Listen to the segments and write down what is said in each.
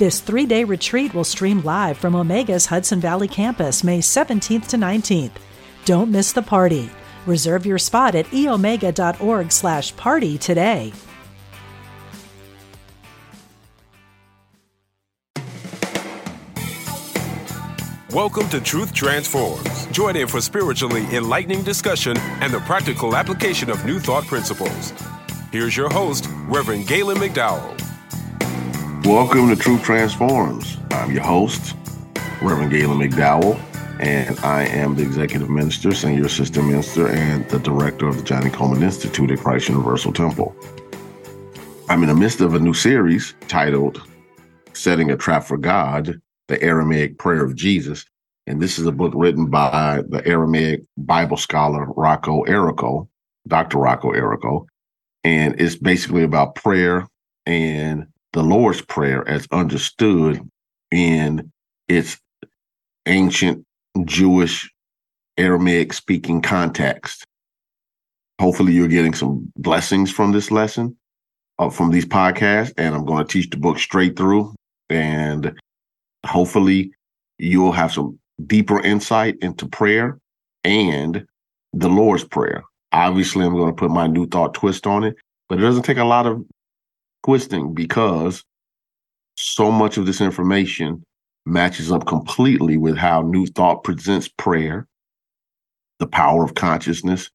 This three day retreat will stream live from Omega's Hudson Valley campus May 17th to 19th. Don't miss the party. Reserve your spot at eomega.org slash party today. Welcome to Truth Transforms. Join in for spiritually enlightening discussion and the practical application of new thought principles. Here's your host, Reverend Gaylon McDowell. Welcome to Truth Transforms. I'm your host, Reverend Gaylon McDowell, and I am the Executive Minister, Senior Assistant Minister, and the Director of the Johnnie Colemon Institute at Christ Universal Temple. I'm in the midst of a new series titled Setting a Trap for God, the Aramaic Prayer of Jesus. And this is a book written by the Aramaic Bible scholar Rocco Errico, Dr. Rocco Errico. And it's basically about prayer and the Lord's Prayer as understood in its ancient Jewish Aramaic speaking context. Hopefully, you're getting some blessings from this lesson, uh, from these podcasts, and I'm going to teach the book straight through. And hopefully, you'll have some deeper insight into prayer and the Lord's Prayer. Obviously, I'm going to put my new thought twist on it, but it doesn't take a lot of twisting because so much of this information matches up completely with how New Thought presents prayer, the power of consciousness,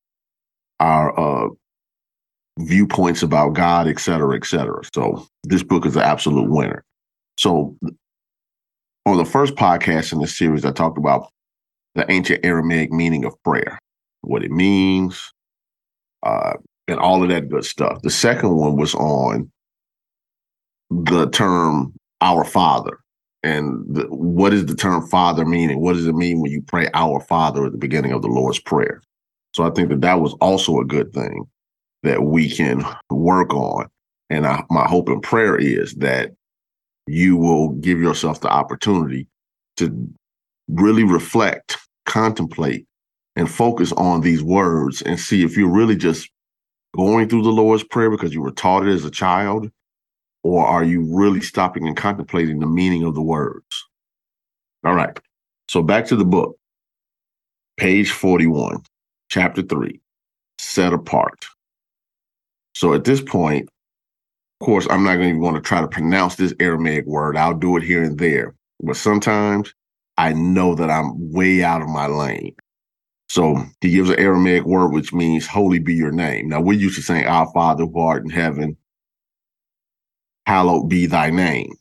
our uh, viewpoints about God, et cetera, et cetera. So this book is an absolute winner. So on the first podcast in this series, I talked about the ancient Aramaic meaning of prayer, what it means, uh, and all of that good stuff. The second one was on the term our father. And the, what is the term father meaning? And what does it mean when you pray our father at the beginning of the lord's prayer? So i think that that was also a good thing that we can work on. And I, my hope and prayer is that you will give yourself the opportunity to really reflect contemplate and focus on these words and see if you're really just going through the lord's prayer because you were taught it as a child or are you really stopping and contemplating the meaning of the words? All right. So back to the book, page 41, chapter 3, set apart. So at this point, of course, I'm not going to want to try to pronounce this Aramaic word. I'll do it here and there. But sometimes I know that I'm way out of my lane. So he gives an Aramaic word which means holy be your name. Now we're used to saying our Father who art in heaven, hallowed be thy name.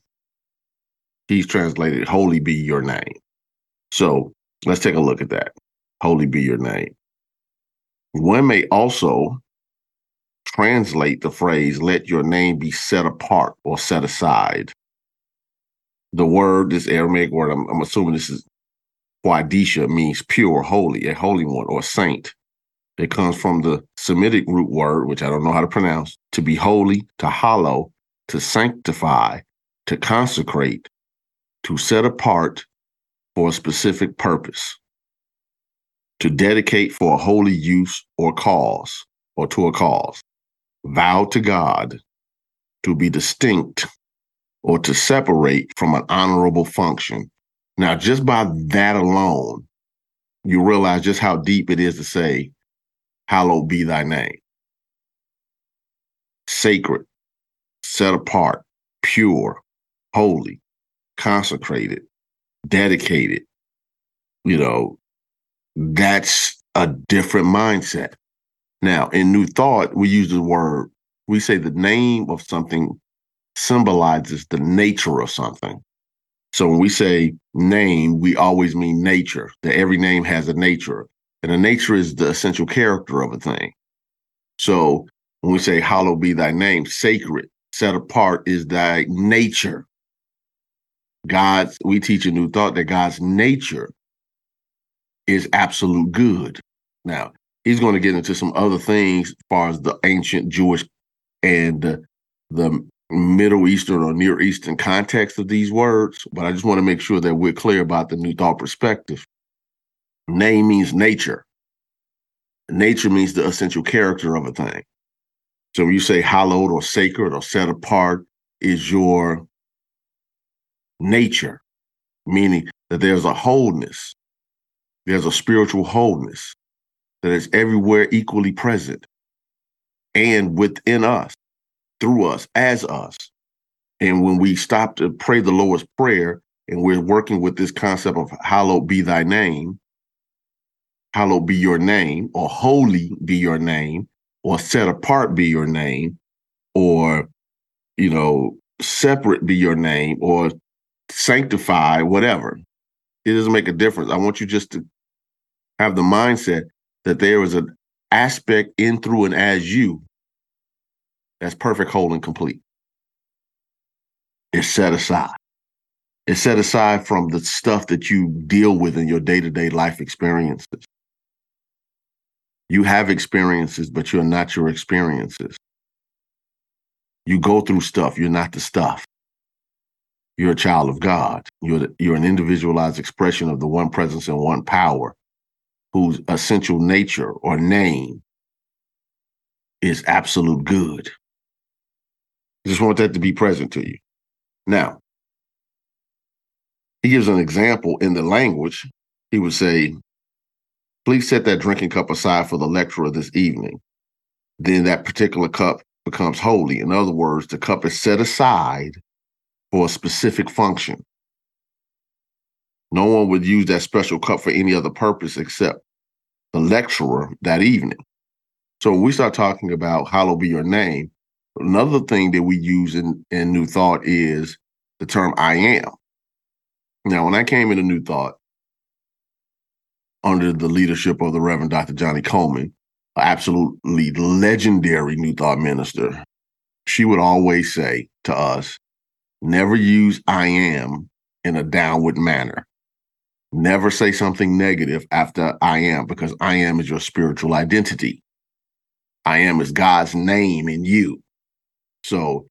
He's translated, holy be your name. So let's take a look at that. Holy be your name. One may also translate the phrase, let your name be set apart or set aside. The word, this Aramaic word, I'm, I'm assuming this is Quadisha, means pure, holy, a holy one, or saint. It comes from the Semitic root word, which I don't know how to pronounce, to be holy, to hallow, to sanctify, to consecrate, to set apart for a specific purpose, to dedicate for a holy use or cause, or to a cause, vow to God, to be distinct, or to separate from an honorable function. Now, just by that alone, you realize just how deep it is to say, Hallowed be thy name. Sacred, set apart, pure, holy, consecrated, dedicated. You know, that's a different mindset. Now, in New Thought, we use the word, we say the name of something symbolizes the nature of something. So when we say name, we always mean nature, that every name has a nature. And the nature is the essential character of a thing. So when we say, Hallowed be thy name, sacred, set apart is thy nature. God's, we teach a new thought that God's nature is absolute good. Now, he's going to get into some other things as far as the ancient Jewish and the, the Middle Eastern or Near Eastern context of these words, but I just want to make sure that we're clear about the new thought perspective. Name means nature. Nature means the essential character of a thing. So when you say hallowed or sacred or set apart is your nature, meaning that there's a wholeness, there's a spiritual wholeness that is everywhere equally present and within us, through us, as us. And when we stop to pray the Lord's Prayer and we're working with this concept of hallowed be thy name, hallowed be your name, or holy be your name, or set apart be your name, or, you know, separate be your name, or sanctify, whatever. It doesn't make a difference. I want you just to have the mindset that there is an aspect in, through, and as you that's perfect, whole, and complete. It's set aside. It's set aside from the stuff that you deal with in your day to day life experiences. You have experiences, but you're not your experiences. You go through stuff, you're not the stuff. You're a child of God. You're, the, you're an individualized expression of the one presence and one power whose essential nature or name is absolute good. I just want that to be present to you. Now, he gives an example in the language. He would say, Please set that drinking cup aside for the lecturer this evening. Then that particular cup becomes holy. In other words, the cup is set aside for a specific function. No one would use that special cup for any other purpose except the lecturer that evening. So when we start talking about hallowed be your name, another thing that we use in, in New Thought is the term I am. Now, when I came into New Thought, under the leadership of the Reverend Dr. Johnnie Colemon, absolutely legendary New Thought minister, she would always say to us, never use I am in a downward manner. Never say something negative after I am, because I am is your spiritual identity. I am is God's name in you. So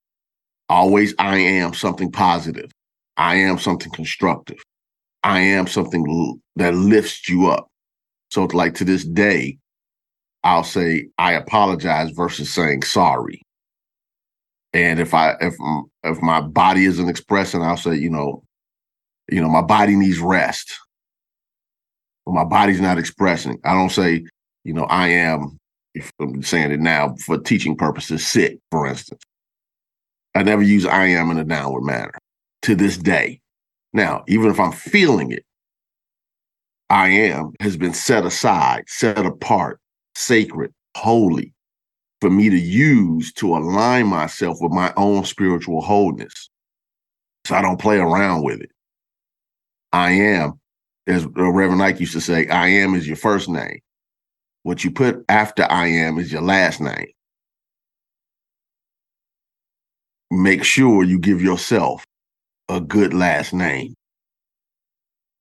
always I am something positive. I am something constructive. I am something that lifts you up. So, like to this day, I'll say I apologize versus saying sorry. And if I if mm, if my body isn't expressing, I'll say you know, you know, my body needs rest. But my body's not expressing. I don't say you know I am. If I'm saying it now for teaching purposes, sick, for instance. I never use I am in a downward manner to this day. Now, even if I'm feeling it, I am has been set aside, set apart, sacred, holy for me to use to align myself with my own spiritual wholeness. So I don't play around with it. I am, as Reverend Ike used to say, I am is your first name. What you put after I am is your last name. Make sure you give yourself a good last name.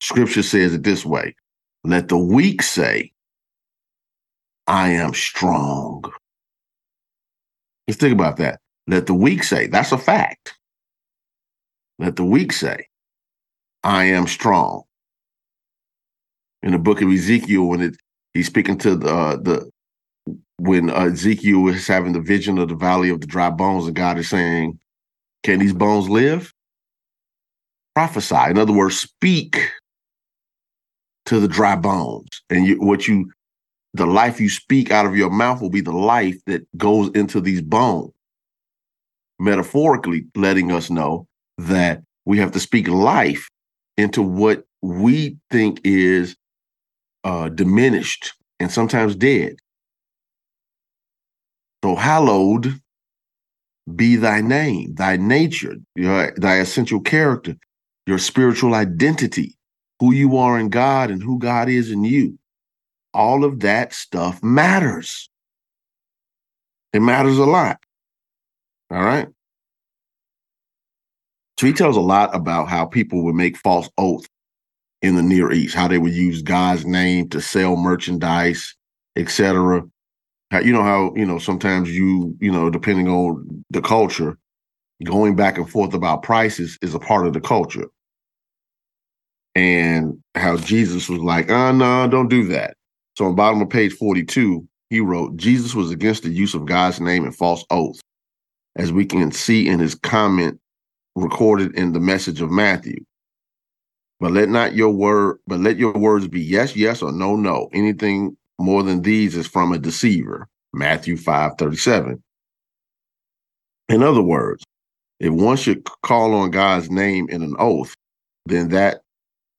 Scripture says it this way let the weak say, I am strong. Let's think about that. Let the weak say, that's a fact. Let the weak say, I am strong. In the book of Ezekiel, when it, he's speaking to the, uh, the when uh, Ezekiel is having the vision of the valley of the dry bones, and God is saying, Can these bones live? Prophesy. In other words, speak to the dry bones. And you, what you, the life you speak out of your mouth will be the life that goes into these bones. Metaphorically, letting us know that we have to speak life into what we think is uh, diminished and sometimes dead. So, hallowed be thy name, thy nature, your, thy essential character, your spiritual identity, who you are in God and who God is in you. All of that stuff matters. It matters a lot. All right. So he tells a lot about how people would make false oaths in the Near East, how they would use God's name to sell merchandise, etc. You know how you know sometimes you you know depending on the culture, going back and forth about prices is a part of the culture, and how Jesus was like, ah, oh, no, don't do that." So on bottom of page forty-two, he wrote, "Jesus was against the use of God's name and false oaths, as we can see in his comment recorded in the message of Matthew." But let not your word, but let your words be yes, yes, or no, no. Anything more than these is from a deceiver. Matthew 5 37. In other words, if one should call on God's name in an oath, then that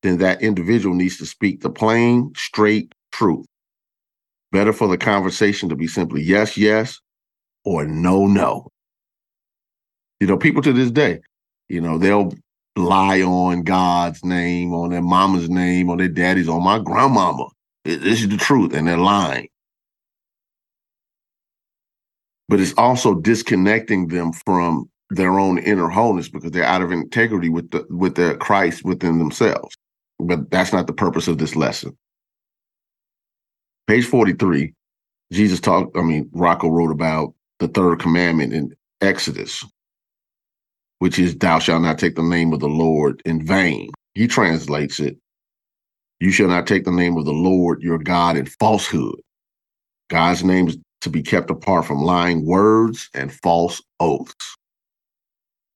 then that individual needs to speak the plain, straight truth. Better for the conversation to be simply yes, yes, or no, no. You know, people to this day, you know, they'll lie on God's name, on their mama's name, on their daddy's, on my grandmama. This is the truth, and they're lying. But it's also disconnecting them from their own inner wholeness because they're out of integrity with the with their Christ within themselves. But that's not the purpose of this lesson. Page 43, Jesus talked, I mean, Rocco wrote about the third commandment in Exodus which is thou shalt not take the name of the Lord in vain. He translates it, you shall not take the name of the Lord your God in falsehood. God's name is to be kept apart from lying words and false oaths.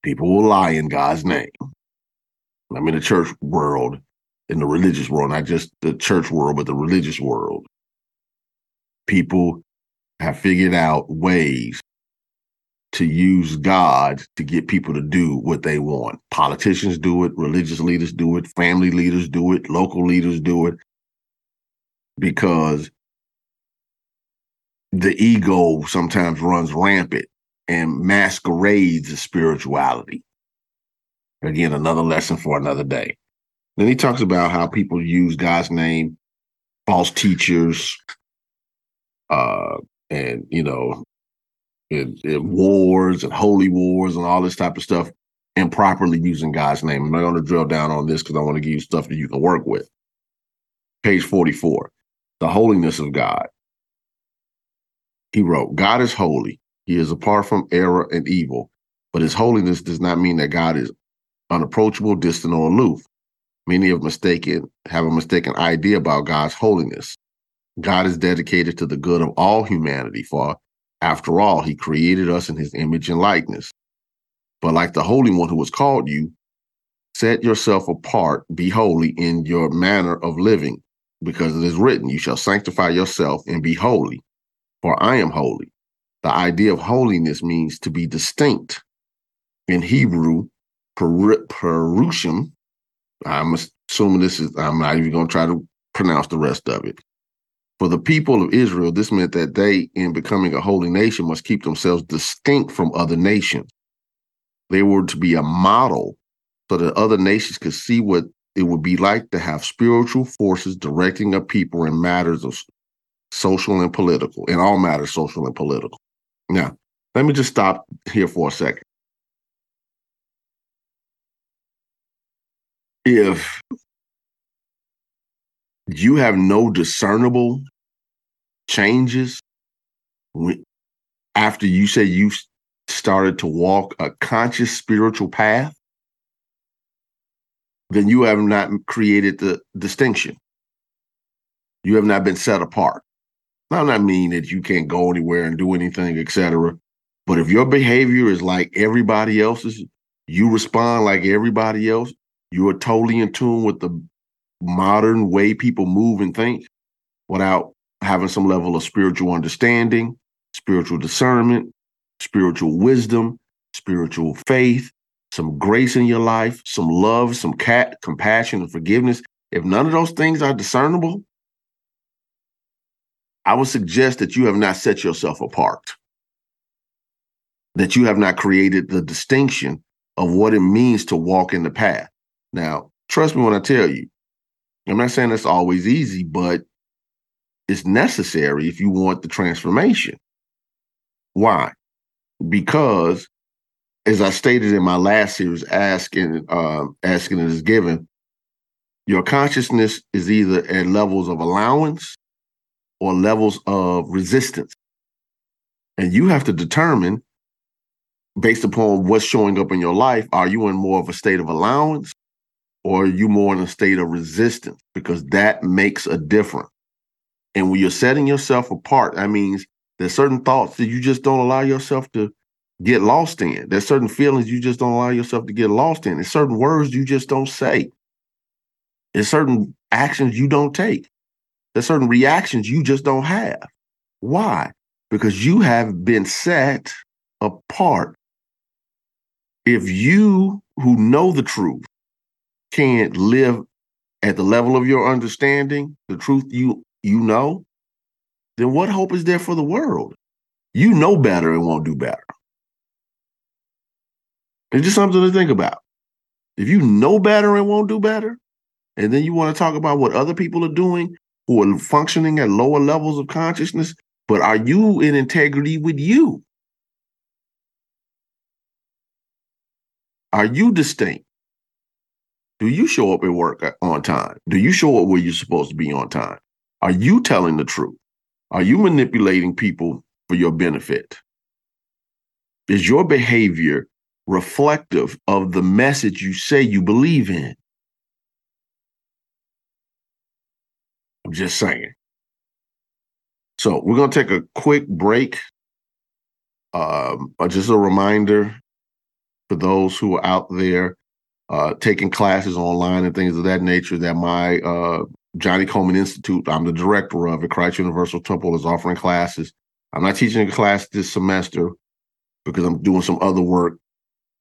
People will lie in God's name. I'm in the church world, in the religious world, not just the church world, but the religious world. People have figured out ways to use God to get people to do what they want. Politicians do it, religious leaders do it, family leaders do it, local leaders do it, because the ego sometimes runs rampant and masquerades as spirituality. Again, another lesson for another day. Then he talks about how people use God's name, false teachers, uh, and you know, and, and wars and holy wars and all this type of stuff improperly using God's name. I'm not going to drill down on this because I want to give you stuff that you can work with. Page 44, the holiness of God. He wrote, God is holy. He is apart from error and evil, but his holiness does not mean that God is unapproachable, distant, or aloof. Many have mistaken have a mistaken idea about God's holiness. God is dedicated to the good of all humanity, for after all, he created us in his image and likeness. But like the Holy One who has called you, set yourself apart, be holy in your manner of living, because it is written, You shall sanctify yourself and be holy, for I am holy. The idea of holiness means to be distinct. In Hebrew, perushim, I'm assuming this is, I'm not even going to try to pronounce the rest of it. For the people of Israel, this meant that they, in becoming a holy nation, must keep themselves distinct from other nations. They were to be a model so that other nations could see what it would be like to have spiritual forces directing a people in matters of social and political, in all matters social and political. Now, let me just stop here for a second. If you have no discernible changes after you say you started to walk a conscious spiritual path, then you have not created the distinction. You have not been set apart. Now, I'm not mean that you can't go anywhere and do anything, etc. But if your behavior is like everybody else's, you respond like everybody else, you are totally in tune with the modern way people move and think without having some level of spiritual understanding, spiritual discernment, spiritual wisdom, spiritual faith, some grace in your life, some love, some cat compassion and forgiveness. If none of those things are discernible, I would suggest that you have not set yourself apart. That you have not created the distinction of what it means to walk in the path. Now, trust me when I tell you, I'm not saying it's always easy, but it's necessary if you want the transformation. Why? Because as I stated in my last series, asking uh, asking is given. Your consciousness is either at levels of allowance or levels of resistance, and you have to determine based upon what's showing up in your life. Are you in more of a state of allowance, or are you more in a state of resistance? Because that makes a difference. And when you're setting yourself apart, that means there's certain thoughts that you just don't allow yourself to get lost in. There's certain feelings you just don't allow yourself to get lost in. There's certain words you just don't say. There's certain actions you don't take. There's certain reactions you just don't have. Why? Because you have been set apart. If you who know the truth can't live at the level of your understanding, the truth you you know, then what hope is there for the world? You know better and won't do better. It's just something to think about. If you know better and won't do better, and then you want to talk about what other people are doing who are functioning at lower levels of consciousness, but are you in integrity with you? Are you distinct? Do you show up at work on time? Do you show up where you're supposed to be on time? Are you telling the truth? Are you manipulating people for your benefit? Is your behavior reflective of the message you say you believe in? I'm just saying. So we're to take a quick break. Um, just a reminder for those who are out there uh, taking classes online and things of that nature that my uh, Johnnie Colemon Institute, I'm the director of at Christ Universal Temple, is offering classes. I'm not teaching a class this semester because I'm doing some other work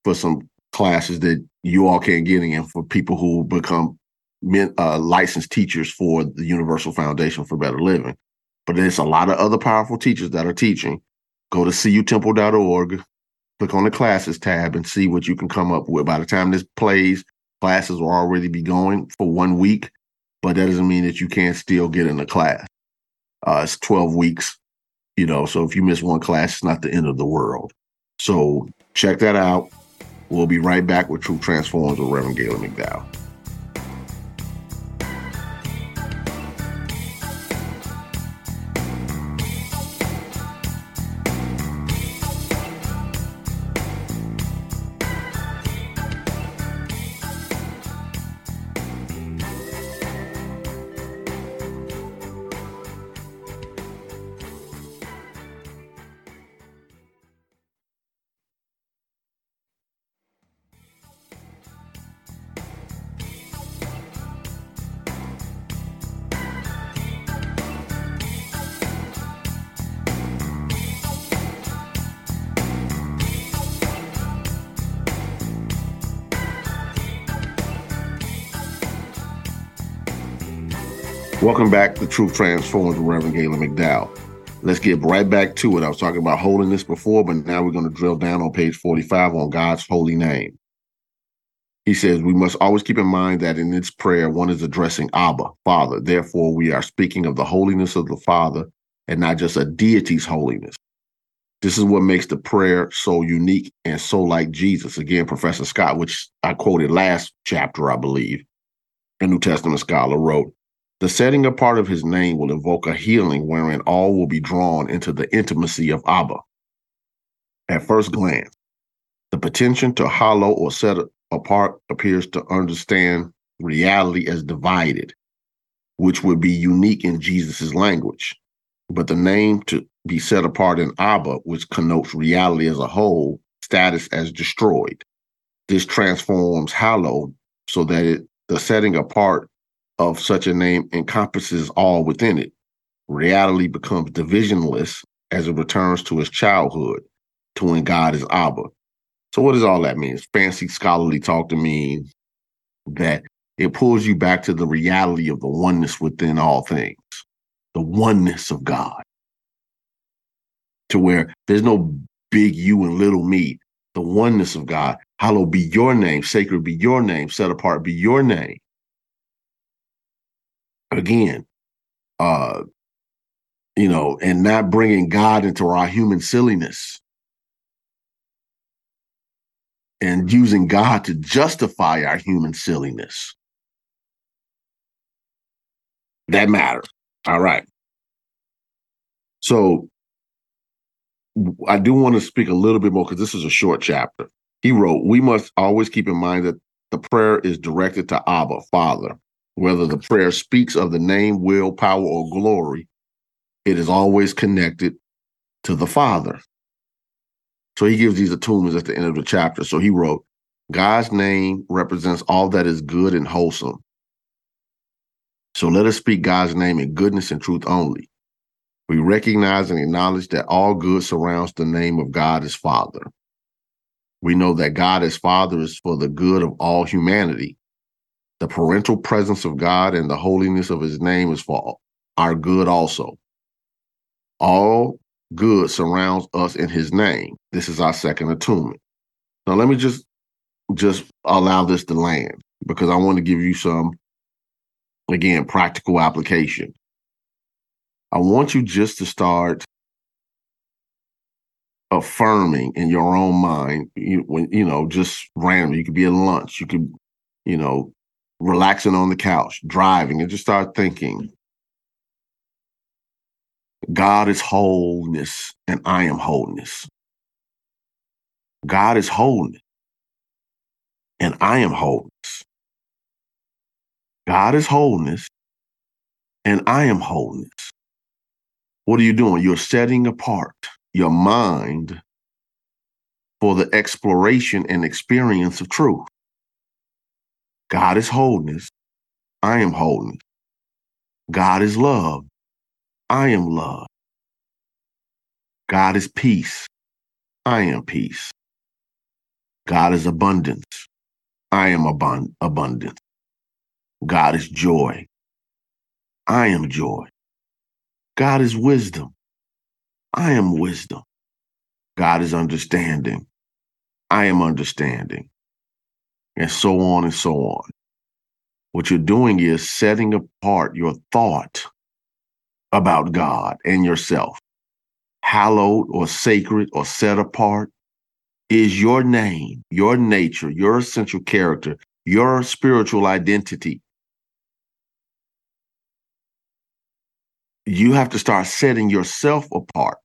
for some classes that you all can't get in for people who become uh, licensed teachers for the Universal Foundation for Better Living. But there's a lot of other powerful teachers that are teaching. Go to cutemple.org, click on the classes tab, and see what you can come up with. By the time this plays, classes will already be going for one week but that doesn't mean that you can't still get in the class. Uh, it's 12 weeks, you know, so if you miss one class, it's not the end of the world. So check that out. We'll be right back with Truth Transforms with Reverend Gaylon McDowell. Back Truth Transforms with Reverend Gaylon McDowell. Let's get right back to it. I was talking about holiness before, but now we're going to drill down on page 45 on God's holy name. He says, We must always keep in mind that in this prayer, one is addressing Abba, Father. Therefore, we are speaking of the holiness of the Father and not just a deity's holiness. This is what makes the prayer so unique and so like Jesus. Again, Professor Scott, which I quoted last chapter, I believe, a New Testament scholar wrote, the setting apart of his name will evoke a healing wherein all will be drawn into the intimacy of Abba. At first glance, the potential to hollow or set apart appears to understand reality as divided, which would be unique in Jesus' language. But the name to be set apart in Abba, which connotes reality as a whole, status as destroyed. This transforms hollow so that it, the setting apart of such a name encompasses all within it. Reality becomes divisionless as it returns to its childhood, to when God is Abba. So, what does all that mean? Fancy scholarly talk to mean that it pulls you back to the reality of the oneness within all things, the oneness of God, to where there's no big you and little me, the oneness of God. Hallowed be your name, sacred be your name, set apart be your name again, uh, you know, and not bringing God into our human silliness. and using God to justify our human silliness. That matters. All right. So I do want to speak a little bit more because this is a short chapter. He wrote, We must always keep in mind that the prayer is directed to Abba, Father. Whether the prayer speaks of the name, will, power, or glory, it is always connected to the Father. So he gives these attunements at the end of the chapter. So he wrote, God's name represents all that is good and wholesome. So let us speak God's name in goodness and truth only. We recognize and acknowledge that all good surrounds the name of God as Father. We know that God as Father is for the good of all humanity. The parental presence of God and the holiness of his name is for our good also. All good surrounds us in his name. This is our second attunement. Now let me just just allow this to land because I want to give you some again practical application. I want you just to start affirming in your own mind you, when you know just randomly you could be at lunch you could you know relaxing on the couch driving and just start thinking god is wholeness and i am wholeness god is wholeness and i am wholeness god is wholeness and i am wholeness what are you doing? You're setting apart your mind for the exploration and experience of truth. God is wholeness. I am wholeness. God is love. I am love. God is peace. I am peace. God is abundance. I am abund- abundance. God is joy. I am joy. God is wisdom. I am wisdom. God is understanding. I am understanding. And so on and so on. What you're doing is setting apart your thought about God and yourself. Hallowed or sacred or set apart is your name, your nature, your essential character, your spiritual identity. you have to start setting yourself apart.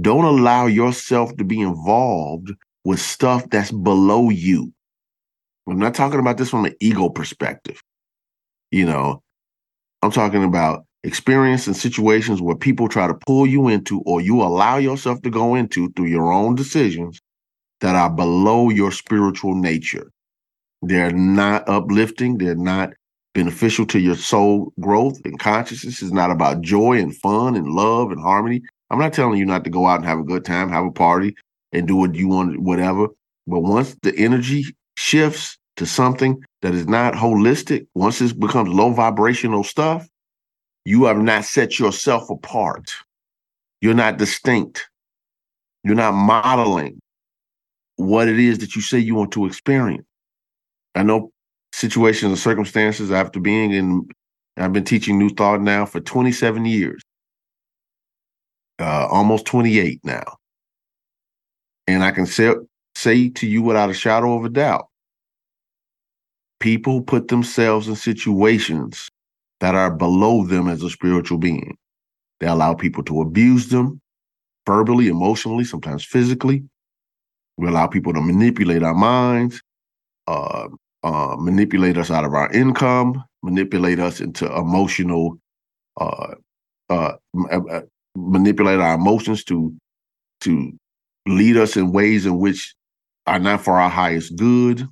Don't allow yourself to be involved with stuff that's below you. I'm not talking about this from an ego perspective. You know, I'm talking about experience and situations where people try to pull you into or you allow yourself to go into through your own decisions that are below your spiritual nature. They're not uplifting, they're not beneficial to your soul growth and consciousness. is not about joy and fun and love and harmony. I'm not telling you not to go out and have a good time, have a party, and do what you want, whatever. But once the energy shifts to something that is not holistic, once it becomes low vibrational stuff, you have not set yourself apart. You're not distinct. You're not modeling what it is that you say you want to experience. I know situations and circumstances after being in I've been teaching New Thought now for 27 years. Uh, almost 28 now. And I can say say to you without a shadow of a doubt, people put themselves in situations that are below them as a spiritual being. They allow people to abuse them verbally, emotionally, sometimes physically. We allow people to manipulate our minds, uh, uh, manipulate us out of our income, manipulate us into emotional, uh, uh, uh, uh, manipulate our emotions to to lead us in ways in which are not for our highest good.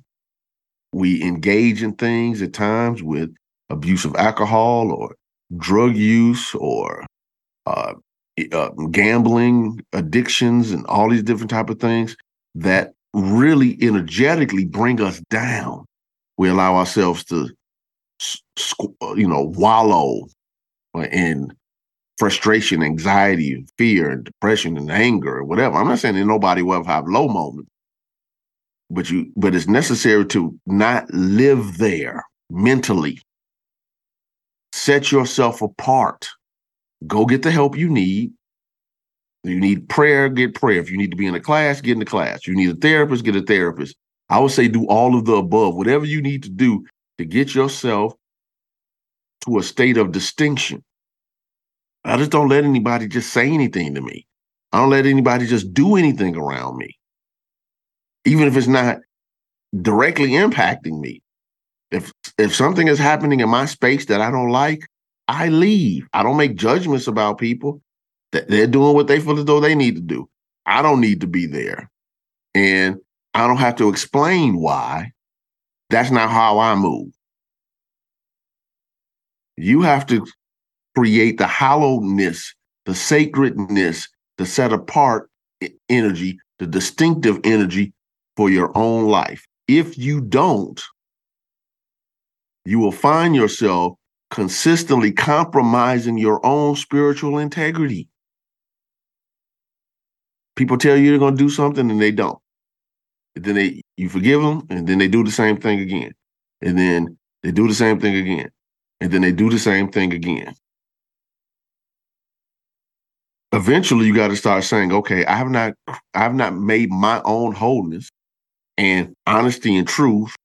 We engage in things at times with abuse of alcohol or drug use or uh, uh, gambling addictions and all these different type of things that really energetically bring us down we allow ourselves to, you know, wallow in frustration, anxiety, fear, and depression, and anger, or whatever. I'm not saying that nobody will have low moments, but you, but it's necessary to not live there mentally. Set yourself apart. Go get the help you need. You need prayer, get prayer. If you need to be in a class, get in the class. You need a therapist, get a therapist. I would say do all of the above, whatever you need to do to get yourself to a state of distinction. I just don't let anybody just say anything to me. I don't let anybody just do anything around me, even if it's not directly impacting me. If if something is happening in my space that I don't like, I leave. I don't make judgments about people. That they're doing what they feel as though they need to do. I don't need to be there. And I don't have to explain why. That's not how I move. You have to create the hallowedness, the sacredness, the set apart energy, the distinctive energy for your own life. If you don't, you will find yourself consistently compromising your own spiritual integrity. People tell you they're going to do something and they don't. And then they you forgive them and then they do the same thing again. And then they do the same thing again. And then they do the same thing again. Eventually you got to start saying, okay, I have not I have not made my own wholeness and honesty and truth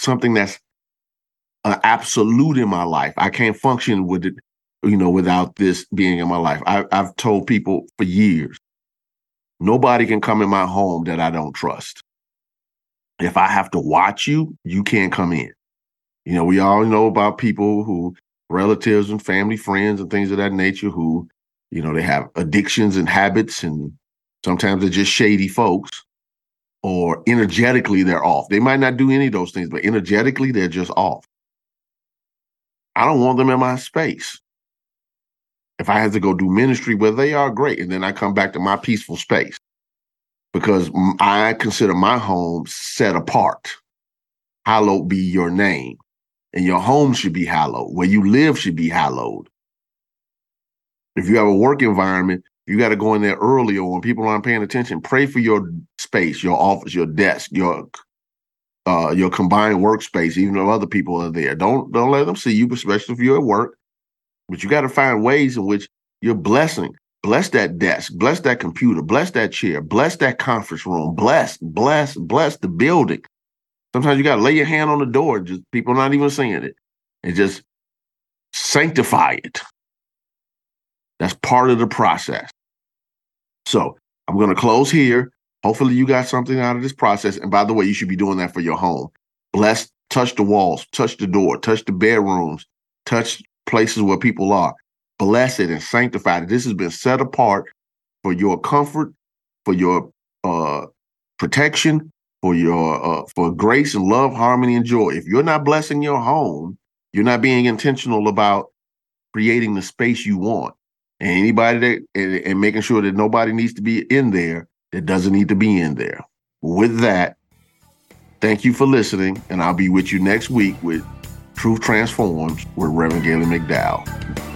something that's an absolute in my life. I can't function with it, you know, without this being in my life. I, I've told people for years, nobody can come in my home that I don't trust. If I have to watch you, you can't come in. You know, we all know about people who relatives and family friends and things of that nature who, you know, they have addictions and habits and sometimes they're just shady folks or energetically they're off. They might not do any of those things, but energetically they're just off. I don't want them in my space. If I had to go do ministry where they are, great. And then I come back to my peaceful space because I consider my home set apart. Hallowed be your name. And your home should be hallowed. Where you live should be hallowed. If you have a work environment, you got to go in there early or when people aren't paying attention. Pray for your space, your office, your desk, your uh, your combined workspace, even though other people are there. Don't don't let them see you, especially if you're at work. But you got to find ways in which you're blessing. Bless that desk, bless that computer, bless that chair, bless that conference room, bless, bless, bless the building. Sometimes you got to lay your hand on the door, just people not even seeing it, and just sanctify it. That's part of the process. So I'm going to close here. Hopefully, you got something out of this process. And by the way, you should be doing that for your home. Bless, touch the walls, touch the door, touch the bedrooms, touch places where people are. Bless it and sanctify it. This has been set apart for your comfort, for your uh, protection, for your uh, for grace and love, harmony, and joy. If you're not blessing your home, you're not being intentional about creating the space you want. And anybody that and, and making sure that nobody needs to be in there that doesn't need to be in there. With that, thank you for listening, and I'll be with you next week with Truth Transforms with Reverend Gaylon McDowell.